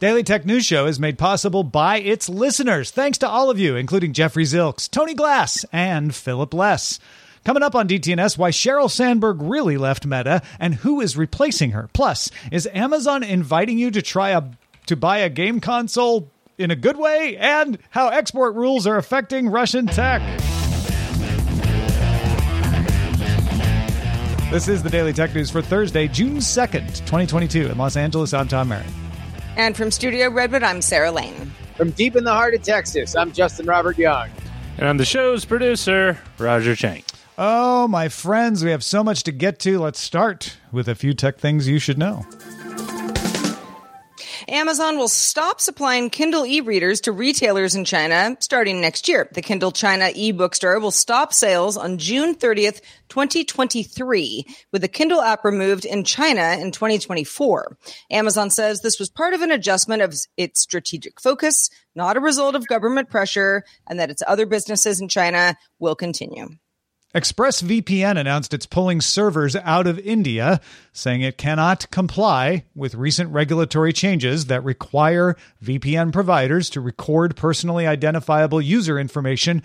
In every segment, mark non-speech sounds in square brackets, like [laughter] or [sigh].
Daily Tech News Show is made possible by its listeners. Thanks to all of you, including Jeffrey Zilks, Tony Glass, and Philip Less. Coming up on DTNS, why Sheryl Sandberg really left Meta and who is replacing her. Plus, is Amazon inviting you to try a to buy a game console in a good way? And how export rules are affecting Russian tech. This is the Daily Tech News for Thursday, June 2nd, 2022. In Los Angeles, I'm Tom Merritt. And from Studio Redwood, I'm Sarah Lane. From deep in the heart of Texas, I'm Justin Robert Young. And I'm the show's producer, Roger Chang. Oh, my friends, we have so much to get to. Let's start with a few tech things you should know. Amazon will stop supplying Kindle e-readers to retailers in China starting next year. The Kindle China e-bookstore will stop sales on June 30th, 2023, with the Kindle app removed in China in 2024. Amazon says this was part of an adjustment of its strategic focus, not a result of government pressure, and that its other businesses in China will continue. ExpressVPN announced it's pulling servers out of India, saying it cannot comply with recent regulatory changes that require VPN providers to record personally identifiable user information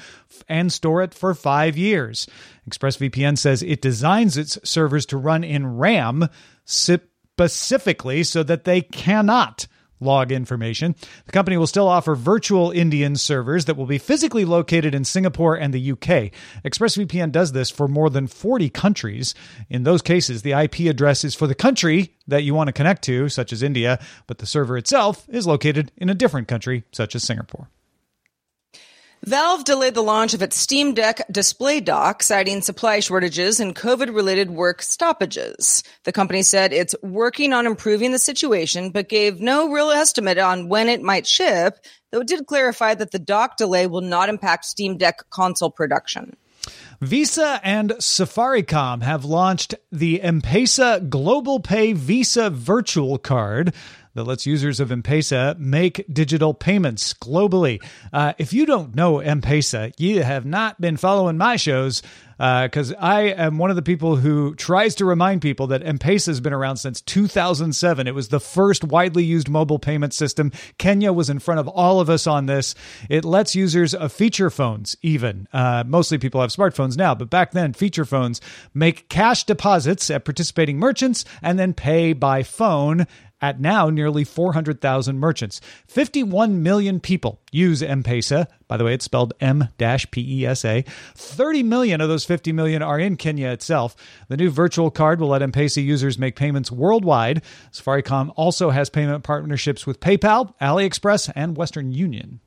and store it for five years. ExpressVPN says it designs its servers to run in RAM specifically so that they cannot log information. The company will still offer virtual Indian servers that will be physically located in Singapore and the UK. ExpressVPN does this for more than 40 countries. In those cases, the IP address is for the country that you want to connect to, such as India, but the server itself is located in a different country, such as Singapore. Valve delayed the launch of its Steam Deck display dock, citing supply shortages and COVID related work stoppages. The company said it's working on improving the situation, but gave no real estimate on when it might ship, though it did clarify that the dock delay will not impact Steam Deck console production. Visa and Safaricom have launched the M-Pesa Global Pay Visa Virtual Card that lets users of M-Pesa make digital payments globally. Uh, if you don't know M-Pesa, you have not been following my shows because uh, I am one of the people who tries to remind people that M-Pesa has been around since 2007. It was the first widely used mobile payment system. Kenya was in front of all of us on this. It lets users of feature phones, even uh, mostly people have smartphones now, but back then feature phones make cash deposits at participating merchants and then pay by phone at now nearly 400,000 merchants. 51 million people use M-Pesa. By the way, it's spelled M-P-E-S-A. 30 million of those 50 million are in Kenya itself. The new virtual card will let M-Pesa users make payments worldwide. Safaricom also has payment partnerships with PayPal, AliExpress, and Western Union.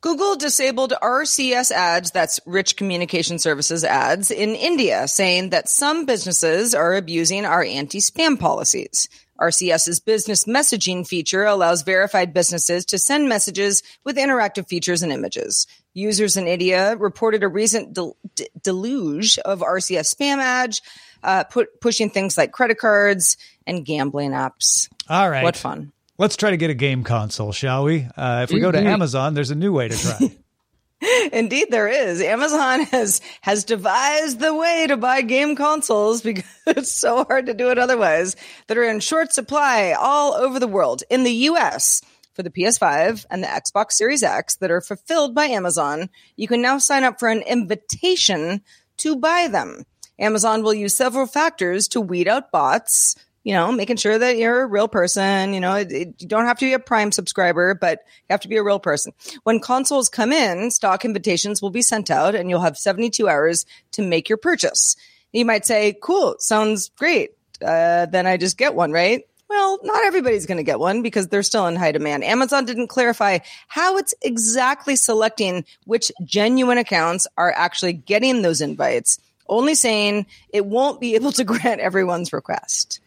Google disabled RCS ads, that's rich communication services ads, in India, saying that some businesses are abusing our anti spam policies. RCS's business messaging feature allows verified businesses to send messages with interactive features and images. Users in India reported a recent del- deluge of RCS spam ads, uh, put, pushing things like credit cards and gambling apps. All right. What fun. Let's try to get a game console, shall we? Uh, if we go to Mm-hmm. Amazon, there's a new way to try. [laughs] [laughs] Indeed, there is. Amazon has has devised the way to buy game consoles [laughs] because it's so hard to do it otherwise. That are in short supply all over the world. In the U.S., for the PS5 and the Xbox Series X that are fulfilled by Amazon, you can now sign up for an invitation to buy them. Amazon will use several factors to weed out bots. You know, making sure that you're a real person. You know, it, it, you don't have to be a Prime subscriber, but you have to be a real person. When consoles come in, stock invitations will be sent out and you'll have 72 hours to make your purchase. You might say, cool, sounds great. Uh, then I just get one, right? Well, not everybody's going to get one because they're still in high demand. Amazon didn't clarify how it's exactly selecting which genuine accounts are actually getting those invites, only saying it won't be able to [laughs] grant everyone's request.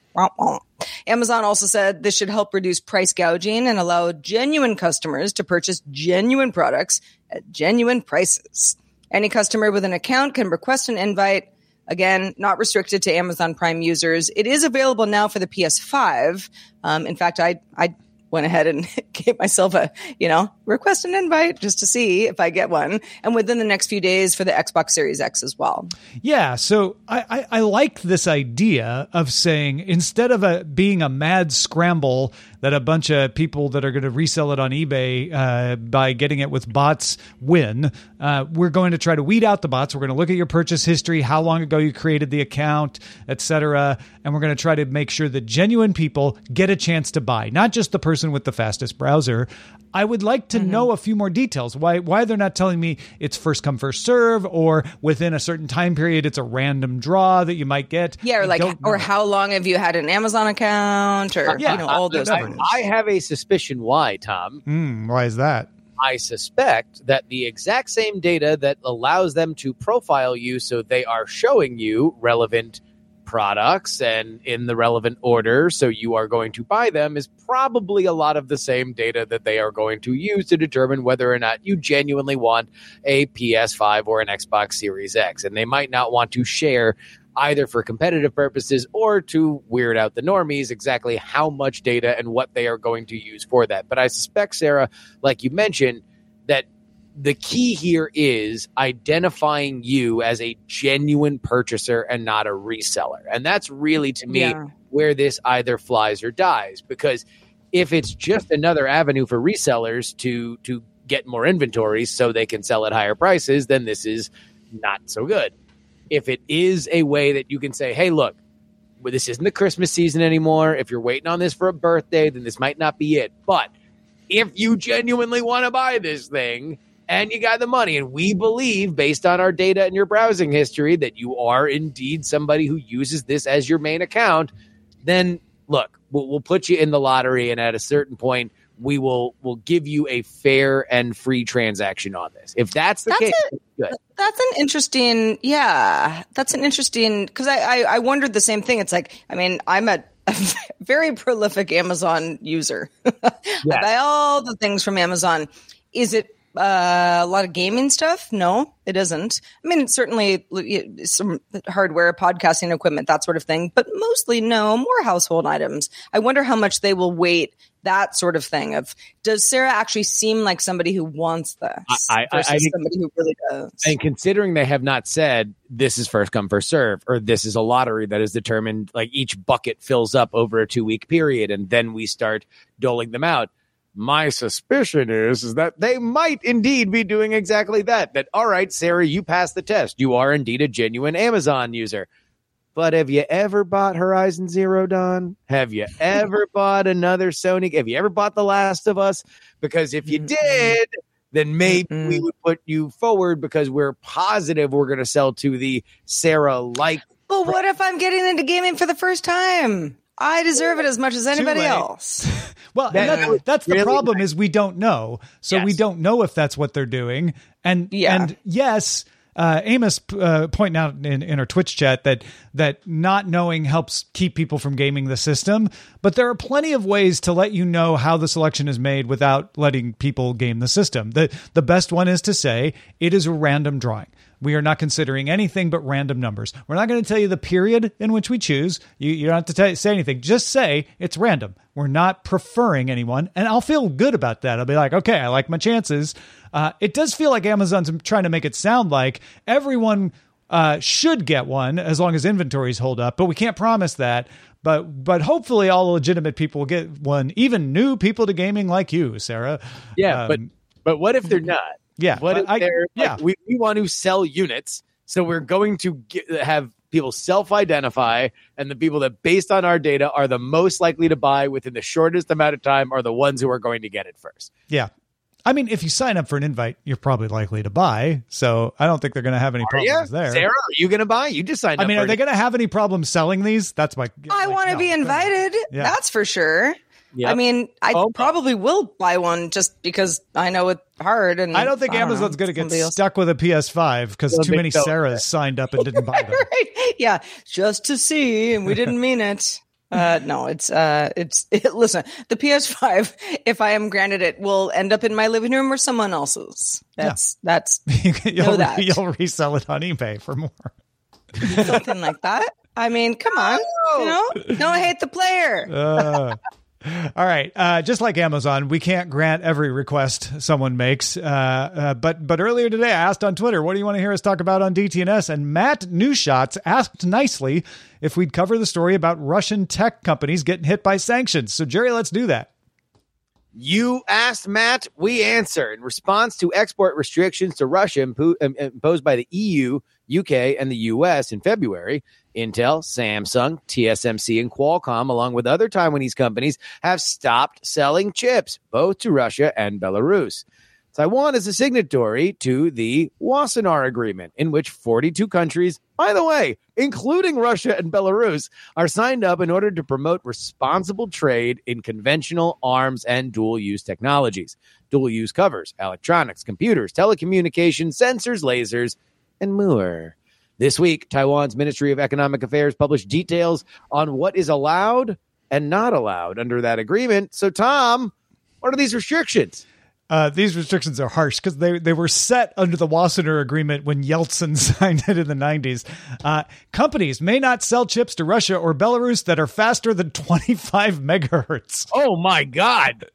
Amazon also said this should help reduce price gouging and allow genuine customers to purchase genuine products at genuine prices. Any customer with an account can request an invite Again, not restricted to Amazon Prime users. It is available now for the PS5. Um, in fact, I I went ahead and [laughs] gave myself a, you know, request an invite just to see if I get one. And within the next few days for the Xbox Series X as well. Yeah. So I, I, I like this idea of saying instead of a, being a mad scramble that a bunch of people that are going to resell it on eBay uh, by getting it with bots win. Uh, we're going to try to weed out the bots. We're going to look at your purchase history, how long ago you created the account, etc., and we're going to try to make sure that genuine people get a chance to buy, not just the person with the fastest browser. I would like to mm-hmm. know a few more details. Why why they're not telling me it's first come first serve or within a certain time period it's a random draw that you might get. Yeah, or like or how long have you had an Amazon account or uh, yeah, you know all those. I, I have a suspicion why, Tom. Mm, why is that? I suspect that the exact same data that allows them to profile you so they are showing you relevant products and in the relevant order so you are going to buy them is probably a lot of the same data that they are going to use to determine whether or not you genuinely want a PS5 or an Xbox Series X and they might not want to share either for competitive purposes or to weird out the normies exactly how much data and what they are going to use for that but I suspect Sarah like you mentioned that the key here is identifying you as a genuine purchaser and not a reseller. And that's really to me yeah. where this either flies or dies because if it's just another avenue for resellers to to get more inventory so they can sell at higher prices, then this is not so good. If it is a way that you can say, "Hey, look, this isn't the Christmas season anymore. If you're waiting on this for a birthday, then this might not be it." But if you genuinely want to buy this thing, and you got the money. And we believe, based on our data and your browsing history, that you are indeed somebody who uses this as your main account. Then look, we'll, we'll put you in the lottery, and at a certain point, we will will give you a fair and free transaction on this. If that's the that's case, a, good. That's an interesting, yeah. That's an interesting because I, I I wondered the same thing. It's like I mean I'm a [laughs] a very prolific Amazon user. [laughs] yes. I buy all the things from Amazon. Is it uh, a lot of gaming stuff? No, it isn't. I mean, certainly some hardware, podcasting equipment, that sort of thing, but mostly no, more household items. I wonder how much they will weight that sort of thing of does Sarah actually seem like somebody who wants this I, I, I think, somebody who really does? And considering they have not said this is first come first serve or this is a lottery that is determined like each bucket fills up over a two week period and then we start doling them out my suspicion is, is that they might indeed be doing exactly that. That, all right, Sarah, you passed the test. You are indeed a genuine Amazon user. But have you ever bought Horizon Zero Dawn? Have you ever [laughs] bought another Sony? Have you ever bought The Last of Us? Because if you did, then maybe mm we would put you forward because we're positive we're going to sell to the Sarah like. But what if I'm getting into gaming for the first time? I deserve it as much as anybody else. [laughs] well, that, that's, that's really the problem nice. is we don't know. So yes. we don't know if that's what they're doing. And yeah. and yes, uh, Amos uh, pointing out in, in our Twitch chat that that not knowing helps keep people from gaming the system, but there are plenty of ways to let you know how the selection is made without letting people game the system. the The best one is to say it is a random drawing. We are not considering anything but random numbers. We're not going to tell you the period in which we choose. You, you don't have to tell, say anything. Just say it's random. We're not preferring anyone. And I'll feel good about that. I'll be like, okay, I like my chances. Uh, it does feel like Amazon's trying to make it sound like everyone uh, should get one as long as inventories hold up, but we can't promise that. But but hopefully all legitimate people will get one, even new people to gaming like you, Sarah. Yeah, um, but but what if they're not? Yeah. What if I, they're, yeah. Like, we, we want to sell units. So we're going to get, have people self-identify, and the people that, based on our data, are the most likely to buy within the shortest amount of time are the ones who are going to get it first. Yeah. I mean, if you sign up for an invite, you're probably likely to buy. So I don't think they're going to have any Are problems you? there. Sarah, are you going to buy? You just signed I mean, for are they going to have any problems selling these? That's my. I like, want to no. be invited. Yeah. That's for sure. Yep. I mean, I Oh. probably will buy one just because I know it's hard. And I don't think know, Amazon's going to get else- stuck with a PS5 because too many don't. Sarahs signed up and didn't buy [laughs] them. right? Yeah, just to see, and we didn't mean it. Uh, no, it's uh, it's [laughs] it, listen. The PS5, if I am granted it, will end up in my living room or someone else's. That's that's [laughs] you'll, that. you'll resell it on eBay for more. something like that. I mean, come on, you know, don't hate the player. Uh, all right. Uh, just like Amazon, we can't grant every request someone makes. Uh, uh, but but earlier today, I asked on Twitter, "What do you want to hear us talk about on DTNS?" And Matt Newshots asked nicely if we'd cover the story about Russian tech companies getting hit by sanctions. So Jerry, let's do that. You asked Matt, we answer. In response to export restrictions to Russia impo- imposed by the EU, UK, and the US in February, Intel, Samsung, TSMC, and Qualcomm, along with other Taiwanese companies, have stopped selling chips, both to Russia and Belarus. Taiwan is a signatory to the Wassenaar Agreement, in which 42 countries, by the way, including Russia and Belarus, are signed up in order to promote responsible trade in conventional arms and dual use technologies. Dual use covers electronics, computers, telecommunications, sensors, lasers, and more. This week, Taiwan's Ministry of Economic Affairs published details on what is allowed and not allowed under that agreement. So, Tom, what are these restrictions? Uh, these restrictions are harsh because they, they were set under the Wassenaar Agreement when Yeltsin [laughs] signed it in the 90s. Uh, companies may not sell chips to Russia or Belarus that are faster than 25 [laughs] megahertz. Oh my God.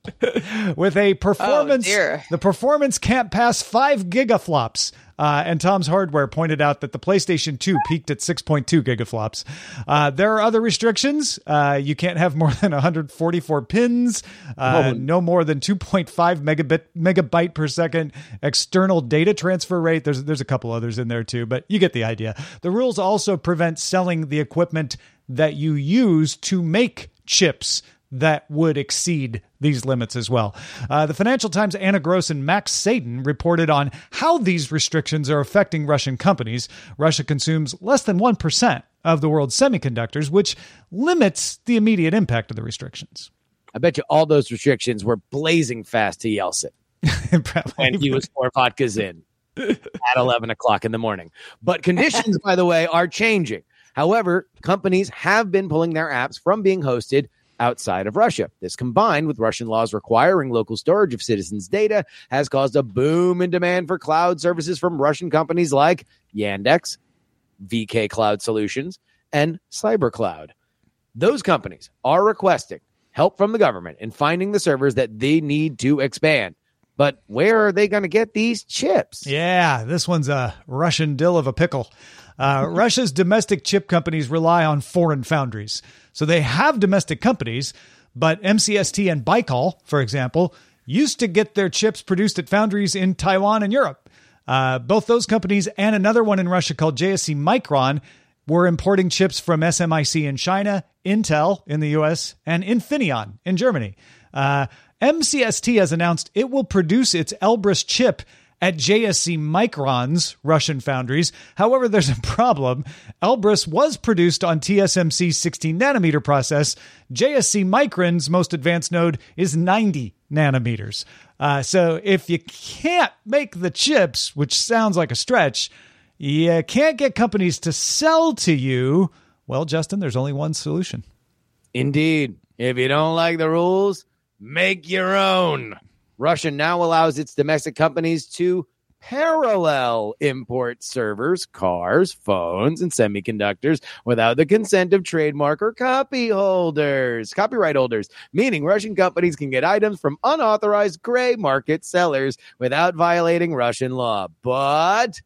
With a performance, dear. the performance can't pass five gigaflops. Uh, and Tom's Hardware pointed out that the PlayStation 2 peaked at 6.2 gigaflops. Uh, there are other restrictions. Uh, you can't have more [laughs] than 144 pins, uh, no more than 2.5 megabit megabyte per second external data transfer rate. There's there's a couple others in there too, but you get the idea. The rules also prevent selling the equipment that you use to make chips that would exceed these limits as well. Uh, the Financial Times' Anna Gross and Max Seddon reported on how these restrictions are affecting Russian companies. Russia consumes less than 1% of the world's semiconductors, which limits the immediate impact of the restrictions. I bet you all those restrictions were blazing fast to Yeltsin [laughs] and he was [laughs] four vodkas in at 11 o'clock in the morning. But conditions, [laughs] by the way, are changing. However, companies have been pulling their apps from being hosted outside of Russia. This combined with Russian laws requiring local storage of citizens' data has caused a boom in demand for cloud services from Russian companies like Yandex, VK Cloud Solutions, and CyberCloud. Those companies are requesting help from the government in finding the servers that they need to expand. But where are they going to get these chips? Yeah, this one's a Russian dill of a pickle. Uh, [laughs] Russia's domestic chip companies rely on foreign foundries. So they have domestic companies, but MCST and Baikal, for example, used to get their chips produced at foundries in Taiwan and Europe. Uh, both those companies and another one in Russia called JSC Micron were importing chips from SMIC in China, Intel in the US, and Infineon in Germany. Uh, MCST has announced it will produce its Elbrus chip at JSC Micron's Russian foundries. However, there's a problem. Elbrus was produced on TSMC's 16 nanometer process. JSC Micron's most advanced node is 90 nanometers. Uh, so if you can't make the chips, which sounds like a stretch, you can't get companies to sell to you. Well, Justin, there's only one solution. Indeed. If you don't like the rules, make your own. Russia now allows its domestic companies to parallel import servers, cars, phones, and semiconductors without the consent of trademark or copy holders, copyright holders, meaning Russian companies can get items from unauthorized gray market sellers without violating Russian law. But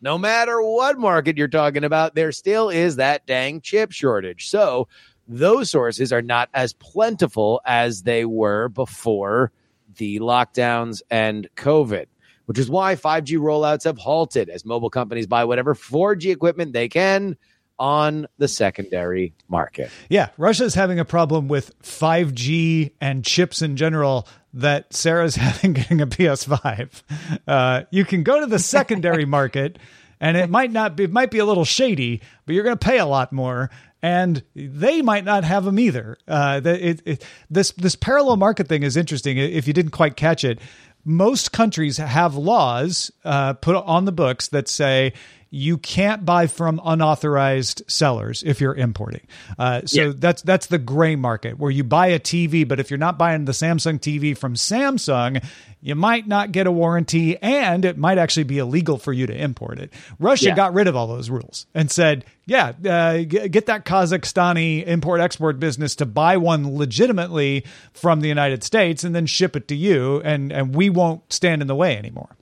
no matter what market you're talking about, there still is that dang chip shortage. So those sources are not as plentiful as they were before the lockdowns and COVID, which is why 5G rollouts have halted as mobile companies buy whatever 4G equipment they can on the secondary market. Yeah, Russia's having a problem with 5G and chips in general that Sarah's [laughs] having getting a PS5. Uh, you can go to the secondary [laughs] market, and it might not be, it might be a little shady, but you're going to pay a lot more. And they might not have them either. Uh, it, it, this this parallel market thing is interesting. If you didn't quite catch it, most countries have laws uh, put on the books that say you can't buy from unauthorized sellers if you're importing. Uh, so yeah. that's that's the gray market where you buy a TV, but if you're not buying the Samsung TV from Samsung, you might not get a warranty, and it might actually be illegal for you to import it. Russia yeah. got rid of all those rules and said, "Yeah, uh, get that Kazakhstani import export business to buy one legitimately from the United States, and then ship it to you, and and we won't stand in the way anymore."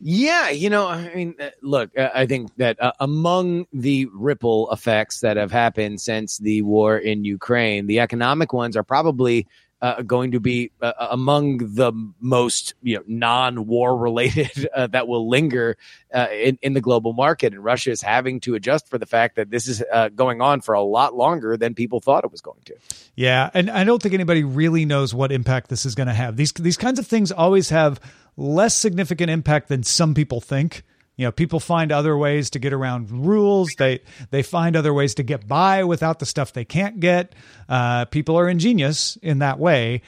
Yeah, you know, I mean, uh, look, uh, I think that uh, among the ripple effects that have happened since the war in Ukraine, the economic ones are probably uh, going to be uh, uh, among the most you know non-war related [laughs] uh, that will linger uh, in, in the global market and Russia is having to adjust for the fact that this is uh, going on for a lot longer than people thought it was going to. Yeah, and I don't think anybody really knows what impact this is going to have. These these kinds of things always have less significant impact than some people think. You know, people find other ways to get around rules. They they find other ways to get by without the stuff they can't get. Uh, people are ingenious in that way,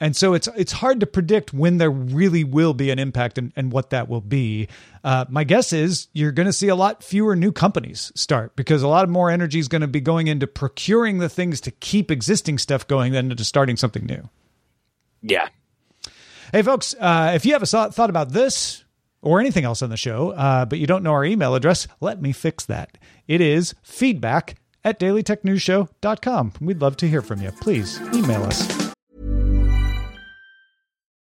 and so it's it's hard to predict when there really will be an impact and, and what that will be. Uh, my guess is you're going to see a lot fewer new companies start because a lot more energy is going to be going into procuring the things to keep existing stuff going than into starting something new. Yeah, Hey, folks, uh, if you have a thought about this or anything else on the show, uh, but you don't know our email address, let me fix that. It is feedback at dailytechnewsshow.com. We'd love to hear from you. Please email us.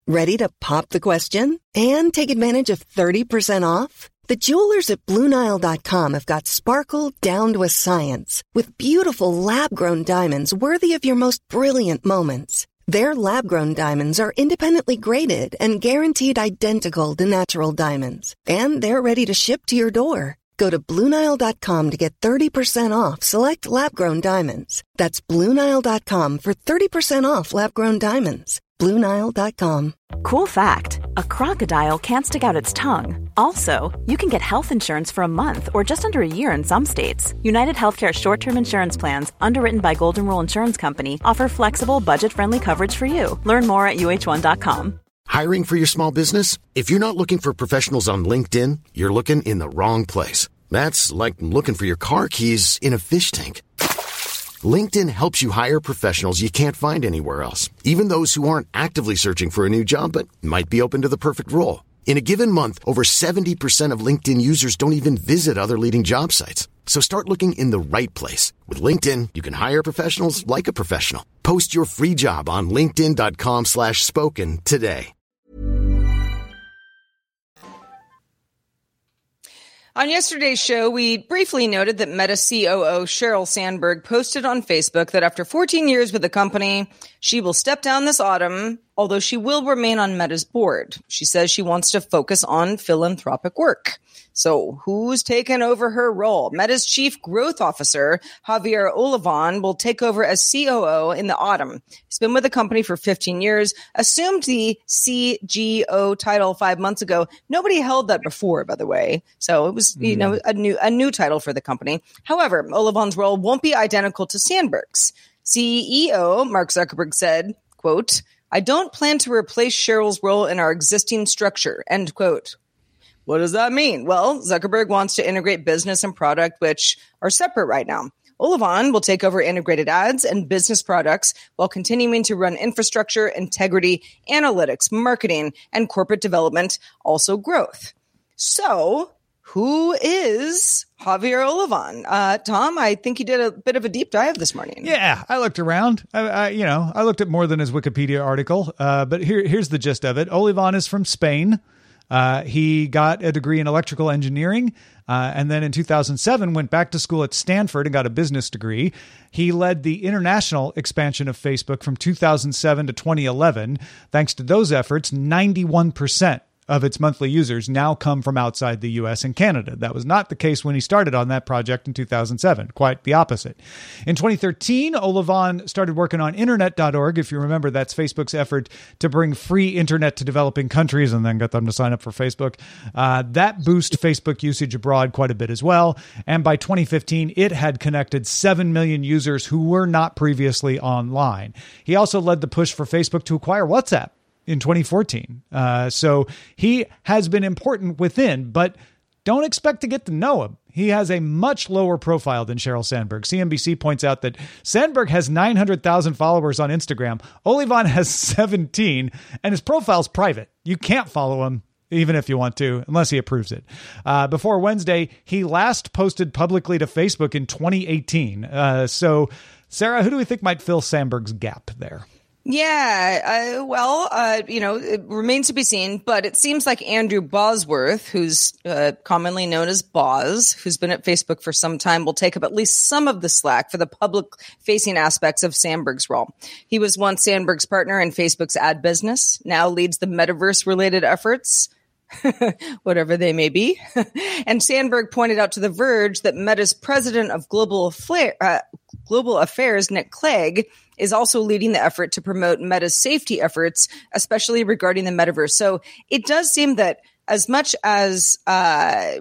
Ready to pop the question and take advantage of 30% off? The jewelers at Bluenile.com have got sparkle down to a science with beautiful lab grown diamonds worthy of your most brilliant moments. Their lab grown diamonds are independently graded and guaranteed identical to natural diamonds, and they're ready to ship to your door. Go to Bluenile.com to get 30% off select lab grown diamonds. That's Bluenile.com for 30% off lab grown diamonds. Bluenile.com. Cool fact a crocodile can't stick out its tongue. Also, you can get health insurance for a month or just under a year in some states. United Healthcare short term insurance plans, underwritten by Golden Rule Insurance Company, offer flexible, budget friendly coverage for you. Learn more at uh1.com. Hiring for your small business? If you're not looking for professionals on LinkedIn, you're looking in the wrong place. That's like looking for your car keys in a fish tank. LinkedIn helps you hire professionals you can't find anywhere else, even those who aren't actively searching for a new job but might be open to the perfect role. In a given month, over 70% of LinkedIn users don't even visit other leading job sites. So start looking in the right place. With LinkedIn, you can hire professionals like a professional. Post your free job on linkedin.com slash spoken today. On yesterday's show, we briefly noted that Meta COO Sheryl Sandberg posted on Facebook that after 14 years with the company, she will step down this autumn although she will remain on Meta's board. She says she wants to focus on philanthropic work. So who's taken over her role? Meta's chief growth officer, Javier Olivan, will take over as COO in the autumn. He's been with the company for 15 years, assumed the CGO title five months ago. Nobody held that before, by the way. So it was, you know, a new, a new title for the company. However, Olivan's role won't be identical to Sandberg's. CEO Mark Zuckerberg said, quote, I don't plan to replace Sheryl's role in our existing structure. End quote. What does that mean? Well, Zuckerberg wants to integrate business and product, which are separate right now. Olivan will take over integrated ads and business products while continuing to run infrastructure, integrity, analytics, marketing, and corporate development, also growth. So who is Javier Olivan? Uh, Tom, I think you did a bit of a deep dive this morning. Yeah, I looked around. I, I you know, I looked at more than his Wikipedia article, uh, but here, here's the gist of it. Olivan is from Spain. Uh, he got a degree in electrical engineering, uh, and then in 2007 went back to school at Stanford and got a business degree. He led the international expansion of Facebook from 2007 to 2011. Thanks to those efforts, 91 percent of its monthly users now come from outside the US and Canada. That was not the case when he started on that project in 2007, quite the opposite. In 2013, Olivan started working on internet.org. If you remember, that's Facebook's effort to bring free internet to developing countries and then get them to sign up for Facebook. Uh, that boosted Facebook usage abroad quite a bit as well. And by 2015, it had connected 7 million users who were not previously online. He also led the push for Facebook to acquire WhatsApp in 2014. Uh, so he has been important within, but don't expect to get to know him. He has a much lower profile than Sheryl Sandberg. CNBC points out that Sandberg has 900,000 followers on Instagram. Olivan has 17, and his profile's private. You can't follow him even if you want to, unless he approves it. Uh, before Wednesday, he last posted publicly to Facebook in 2018. Uh, so, Sarah, who do we think might fill Sandberg's gap there? Yeah, uh, well, uh, you know, it remains to be seen, but it seems like Andrew Bosworth, who's uh, commonly known as Boz, who's been at Facebook for some time, will take up at least some of the slack for the public facing aspects of Sandberg's role. He was once Sandberg's partner in Facebook's ad business, now leads the metaverse related efforts. [laughs] whatever they may be. [laughs] and Sandberg pointed out to The Verge that Meta's president of global, uh, global affairs, Nick Clegg, is also leading the effort to promote Meta's safety efforts, especially regarding the metaverse. So it does seem that as much as uh,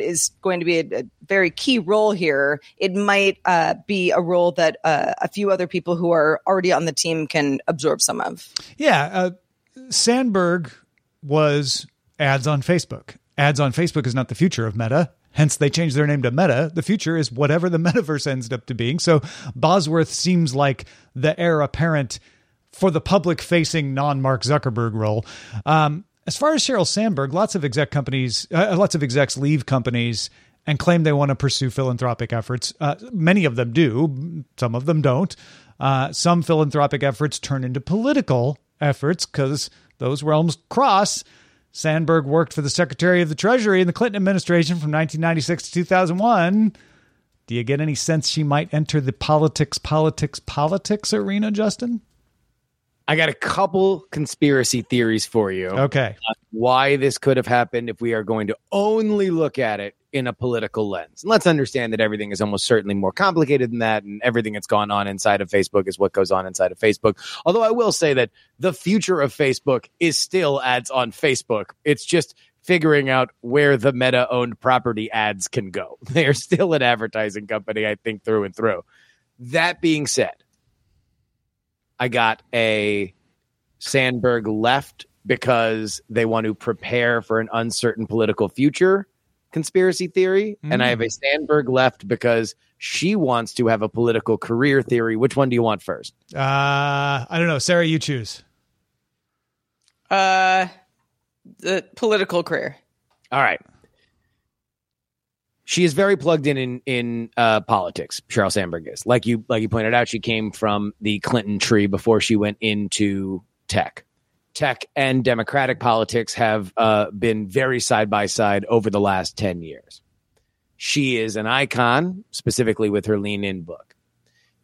is going to be a, a, very key role here, it might uh, be a role that uh, a few other people who are already on the team can absorb some of. Yeah. Uh, Sandberg was ads on Facebook. Ads on Facebook is not the future of Meta. Hence, they changed their name to Meta. The future is whatever the [laughs] metaverse ends up to being. So, Bosworth seems like the heir apparent for the public facing non Mark Zuckerberg role. Um, as far as Sheryl Sandberg, lots of exec companies, uh, lots of execs leave companies and claim they want to pursue philanthropic efforts. Uh, many of them do, some of them don't. Uh, some philanthropic efforts turn into political efforts because those realms cross. Sandberg worked for the Secretary of the Treasury in the Clinton administration from 1996 to 2001. Do you get any sense she might enter the politics, politics, politics arena, Justin? I got a couple conspiracy theories for you. Okay. why this could have happened if we are going to only look at it in a political lens. And let's understand that everything is almost certainly more complicated than that. And everything that's gone on inside of Facebook is what goes on inside of Facebook. Although I will say that the future of Facebook is still ads on Facebook. It's just figuring out where the meta owned property ads can go. [laughs] They are still an advertising company, I think, through and through. That being said, I got a Sandberg left because they want to prepare for an uncertain political future conspiracy theory, mm. and I have a Sandberg left because she wants to have a political career theory. Which one do you want first? Uh, I don't know. Sarah, you choose. Uh, the political career. All right. She is very plugged in in, in uh, politics. Sheryl Sandberg is like you like you pointed out. She came from the Clinton tree before she went into tech tech and democratic politics have uh, been very side by side over the last 10 years. She is an icon, specifically with her Lean In book.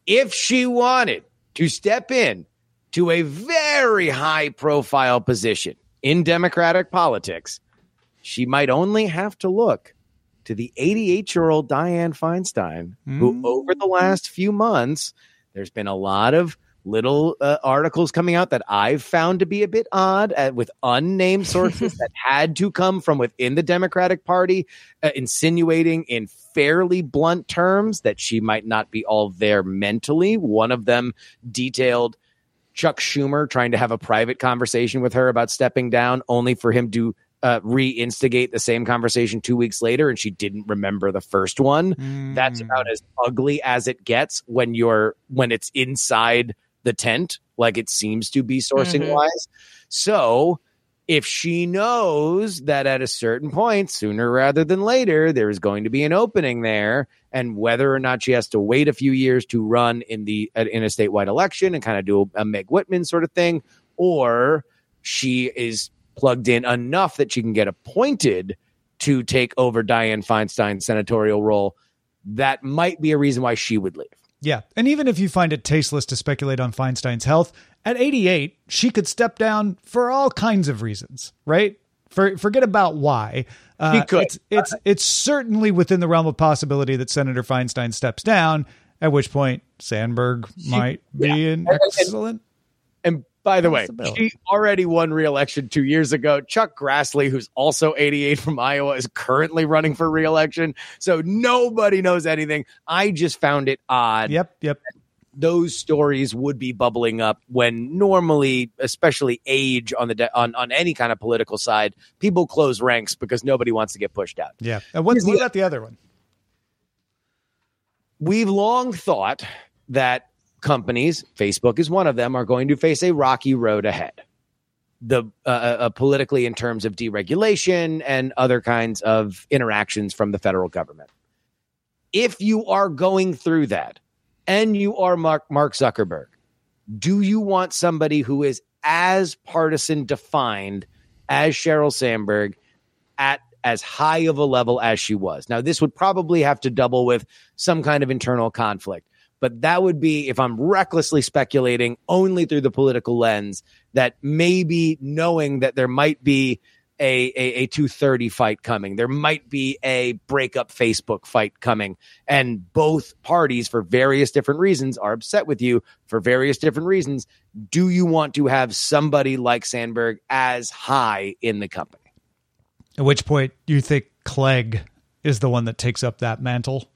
If she wanted to step in to a very high profile position in democratic politics, she might only have to look to the 88 year old Dianne Feinstein, mm. who over the last few months, there's been a lot of little uh, articles coming out that I've found to be a bit odd uh, with unnamed [laughs] sources that had to come from within the Democratic Party, uh, insinuating in fairly blunt terms that she might not be all there mentally. One of them detailed Chuck Schumer trying to have a private conversation with her about stepping down, only for him to uh, re-instigate the same conversation two weeks later and she didn't remember the first one mm. that's about as ugly as it gets when you're when it's inside the tent like it seems to be sourcing mm-hmm. wise. So if she knows that at a certain point, sooner rather than later, there's going to be an opening there, and whether or not she has to wait a few years to run in the in a statewide election and kind of do a Meg Whitman sort of thing, or she is plugged in enough that she can get appointed to take over Dianne Feinstein's senatorial role, that might be a reason why she would leave. Yeah. And even if you find it tasteless to speculate on Feinstein's health, at 88, she could step down for all kinds of reasons, right? For, forget about why. Uh, He could. It's, it's, it's certainly within the realm of possibility that Senator Feinstein steps down, at which point Sandberg might be an excellent. By the way, she already won re-election two years ago. Chuck Grassley, who's also 88 from Iowa, is currently running for re-election. So nobody knows anything. I just found it odd. Yep, yep. Those stories would be bubbling up when normally, especially age on the de- on on any kind of political side, people close ranks because nobody wants to get pushed out. Yeah. And what, Here's what about the other one? we've long thought that companies, Facebook is one of them, are going to face a rocky road ahead. The uh, uh, politically in terms of deregulation and other kinds of interactions from the federal government. If you are going through that, and you are Mark, Mark Zuckerberg, do you want somebody who is as partisan defined as Sheryl Sandberg at as high of a level as she was? Now, this would probably have to double with some kind of internal conflict, but that would be, if I'm recklessly speculating only through the political lens, that maybe knowing that there might be a, a, a 230 fight coming. There might be a breakup Facebook fight coming. And both parties, for various different reasons, are upset with you for various different reasons. Do you want to have somebody like Sandberg as high in the company? At which point do you think Clegg is the one that takes up that mantle?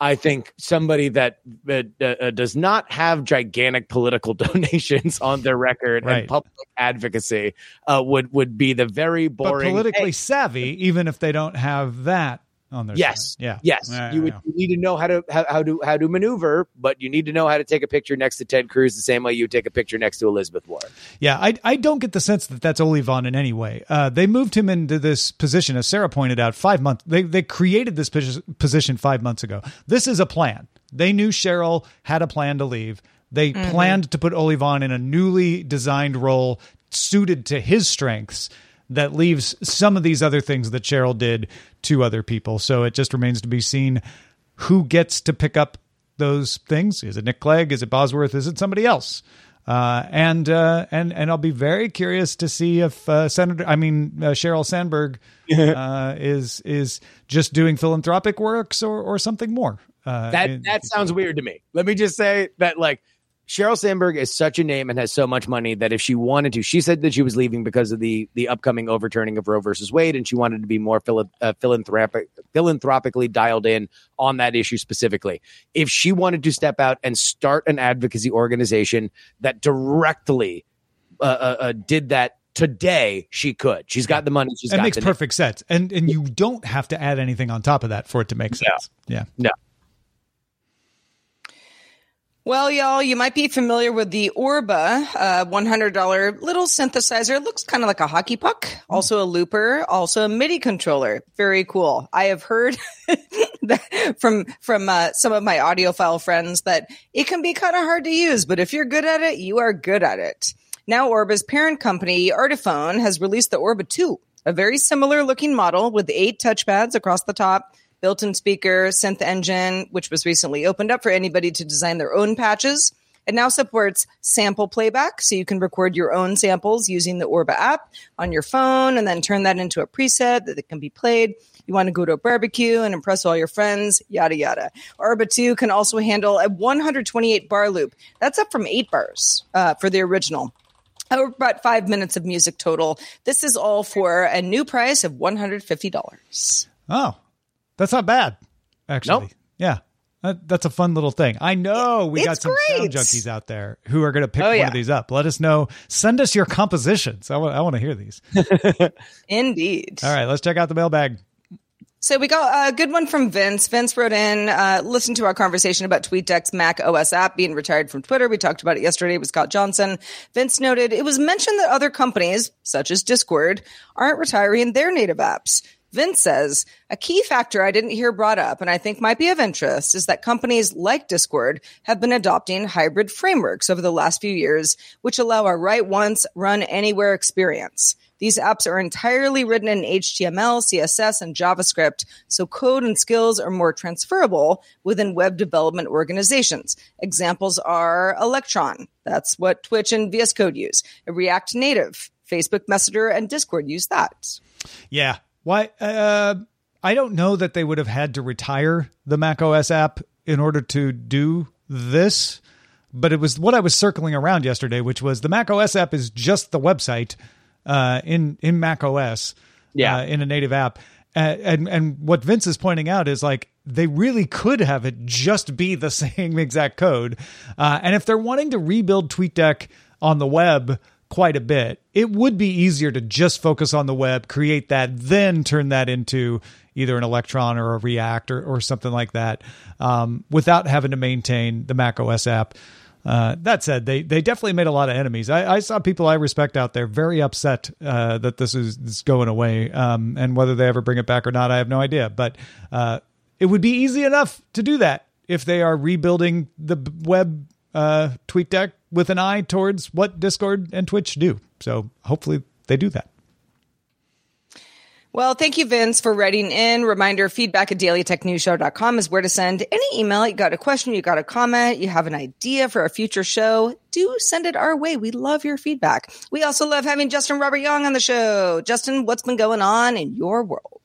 I think somebody that uh, uh, does not have gigantic political [laughs] donations on their record Right. and public advocacy uh, would would be the very But boring. politically Hey, savvy, even if they don't have that on their yes, side. Yeah. yes, Yeah, you would yeah. you need to know how to how, how to how to maneuver, but you need to know how to take a picture next to Ted Cruz the same way you take a picture next to Elizabeth Warren. Yeah, I, I don't get the sense that that's Olivan in any way. Uh, they moved him into this position, as Sarah pointed out, five months. They they created this position five months ago. This is a plan. They knew Sheryl had a plan to leave. They planned to put Olivan in a newly designed role suited to his strengths that leaves some of these other things that Sheryl did to other people. So it just remains to be seen who gets to pick up those things. Is it Nick Clegg? Is it Bosworth? Is it somebody else? Uh, and uh, and and I'll be very curious to see if uh, Senator, I mean uh, Sheryl Sandberg, [laughs] uh, is is just doing philanthropic works or or something more. Uh, That in- that sounds weird to me. Let me just say that like Sheryl Sandberg is such a name and has so much money that if she wanted to, she said that she was leaving because of the the upcoming overturning of Roe versus Wade, and she wanted to be more phila- uh, philanthropic philanthropically dialed in on that issue specifically. If she wanted to step out and start an advocacy organization that directly uh, uh, uh, did that today, she could. She's got the money. She's it got makes perfect sense, and and you don't have to add anything on top of that for it to make sense. Yeah. No. Well, y'all, you might be familiar with the Orba uh, $100 little synthesizer. It looks kind of like a hockey puck, also a looper, also a MIDI controller. Very cool. I have heard [laughs] from from uh, some of my audiophile friends that it can be kind of hard to use, but if you're good at it, you are good at it. Now, Orba's parent company, Artiphon, has released the Orba 2, a very similar looking model with eight touchpads across the top, built-in speaker, synth engine, which was recently opened up for anybody to design their own patches. It now supports sample playback, so you can record your own samples using the Orba app on your phone and then turn that into a preset that can be played. You want to go to a barbecue and impress all your friends, yada yada. Orba 2 can also handle a 128 bar loop. That's up from 8 bars uh, for the original. Over about five minutes of music total. This is all for a new price of $150. Oh, that's not bad, actually. Nope. Yeah. That, that's a fun little thing. I know we got It's some sound junkies out there who are going to pick Oh, one yeah. of these up. Let us know. Send us your compositions. I want, I want to hear these. [laughs] Indeed. All right, let's check out the mailbag. So we got a good one from Vince. Vince wrote in, uh, listen to our conversation about TweetDeck's Mac OS app being retired from Twitter. We talked about it yesterday with Scott Johnson. Vince noted it was mentioned that other companies, such as Discord, aren't retiring their native apps. Vince says a key factor I didn't hear brought up and I think might be of interest is that companies like Discord have been adopting hybrid frameworks over the last few years, which allow a write once, run anywhere experience. These apps are entirely written in HTML, CSS, and JavaScript, so code and skills are more transferable within web development organizations. Examples are Electron, that's what Twitch and VS Code use, React Native, Facebook Messenger, and Discord use that. Yeah. Why? Uh, I don't know that they would have had to retire the Mac OS app in order to do this, but it was what I was circling around yesterday, which was the Mac OS app is just the website uh, in in Mac OS, Yeah. uh, in a native app. Uh, and and what Vince is pointing out is like they really could have it just be the [laughs] same exact code. Uh, and if they're wanting to rebuild TweetDeck on the web quite a bit, it would be easier to just focus on the web, create that, then turn that into either an Electron or a React or, or something like that, um, without having to maintain the Mac OS app. Uh, that said, they they definitely made a lot of enemies. I, I saw people I respect out there very upset uh, that this is, is going away, um, and whether they ever bring it back or not, I have no idea. But uh, it would be easy enough to do that if they are rebuilding the web uh, TweetDeck with an eye towards what Discord and Twitch do. So hopefully they do that. Well, thank you, Vince, for writing in. Reminder feedback at dailytechnewsshow.com is where to send any email. You got a question, you got a comment, you have an idea for a future show. Do send it our way. We love your feedback. We also love having Justin Robert Young on the show. Justin, what's been going on in your world?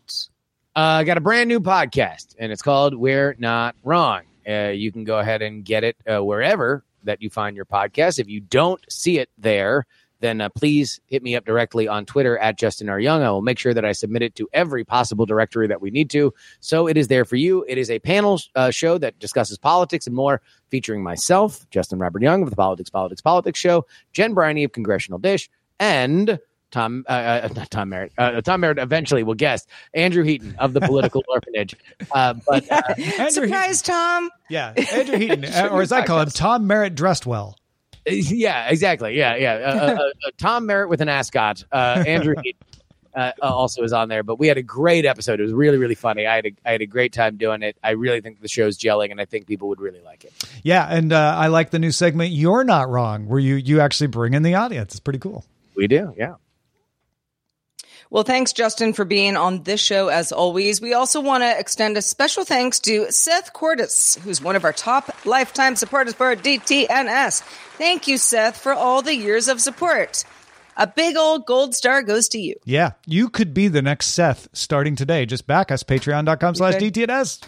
Uh, I got a brand new podcast, and it's called We're Not Wrong. Uh, you can go ahead and get it uh, wherever that you find your podcast. If you don't see it there, then uh, please hit me up directly on Twitter at Justin R. Young. I will make sure that I submit it to every possible directory that we need to. So it is there for you. It is a panel uh, show that discusses politics and more, featuring myself, Justin Robert Young of the Politics, Politics, Politics Show, Jen Briney of Congressional Dish, and Tom, uh, uh, [laughs] not Tom Merritt. Uh, Tom Merritt eventually will guest Andrew Heaton of the Political [laughs] Orphanage. Uh, but uh, [laughs] Surprise, Tom. Yeah, Andrew Heaton, uh, or as I call him, Tom Merritt dressed well. yeah, exactly. Yeah, yeah. Uh, uh, uh, Tom Merritt with an ascot. Uh, Andrew Heaton, uh, also is on there. But we had a great episode. It was really, really funny. I had a, I had a great time doing it. I really think the show's gelling, and I think people would really like it. Yeah, and uh, I like the new segment. You're not wrong, where you you actually bring in the audience. It's pretty cool. We do, yeah. Well, thanks, Justin, for being on this show as always. We also want to extend a special thanks to Seth Cordis, who's one of our top lifetime supporters for DTNS. Thank you, Seth, for all the years of support. A big old gold star goes to you. Yeah, you could be the next Seth starting today. Just back us, patreon.com slash. DTNS.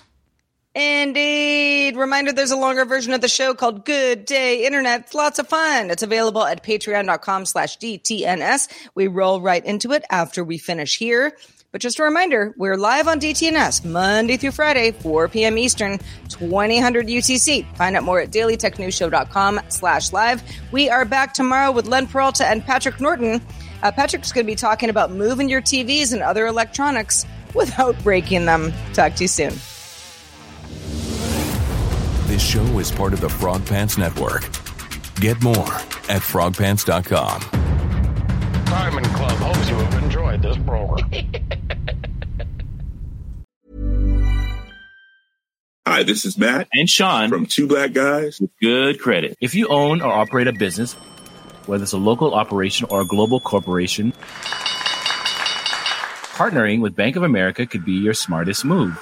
Indeed. Reminder there's a longer version of the show called Good Day Internet. It's lots of fun. It's available at patreon.com slash DTNS. We roll right into it after we finish here. But just a reminder, we're live on DTNS Monday through Friday, 4 p.m. Eastern, 2000 UTC. Find out more at dailytechnewsshow.com slash live. We are back tomorrow with Len Peralta and Patrick Norton. Uh, Patrick's going to be talking about moving your TVs and other electronics without breaking them. Talk to you soon. This show is part of the Frog Pants Network. Get more at frogpants.com. Diamond Club hopes you have enjoyed this program. [laughs] Hi, this is Matt and Sean from Two Black Guys with Good Credit. If you own or operate a business, whether it's a local operation or a global corporation, partnering with Bank of America could be your smartest move.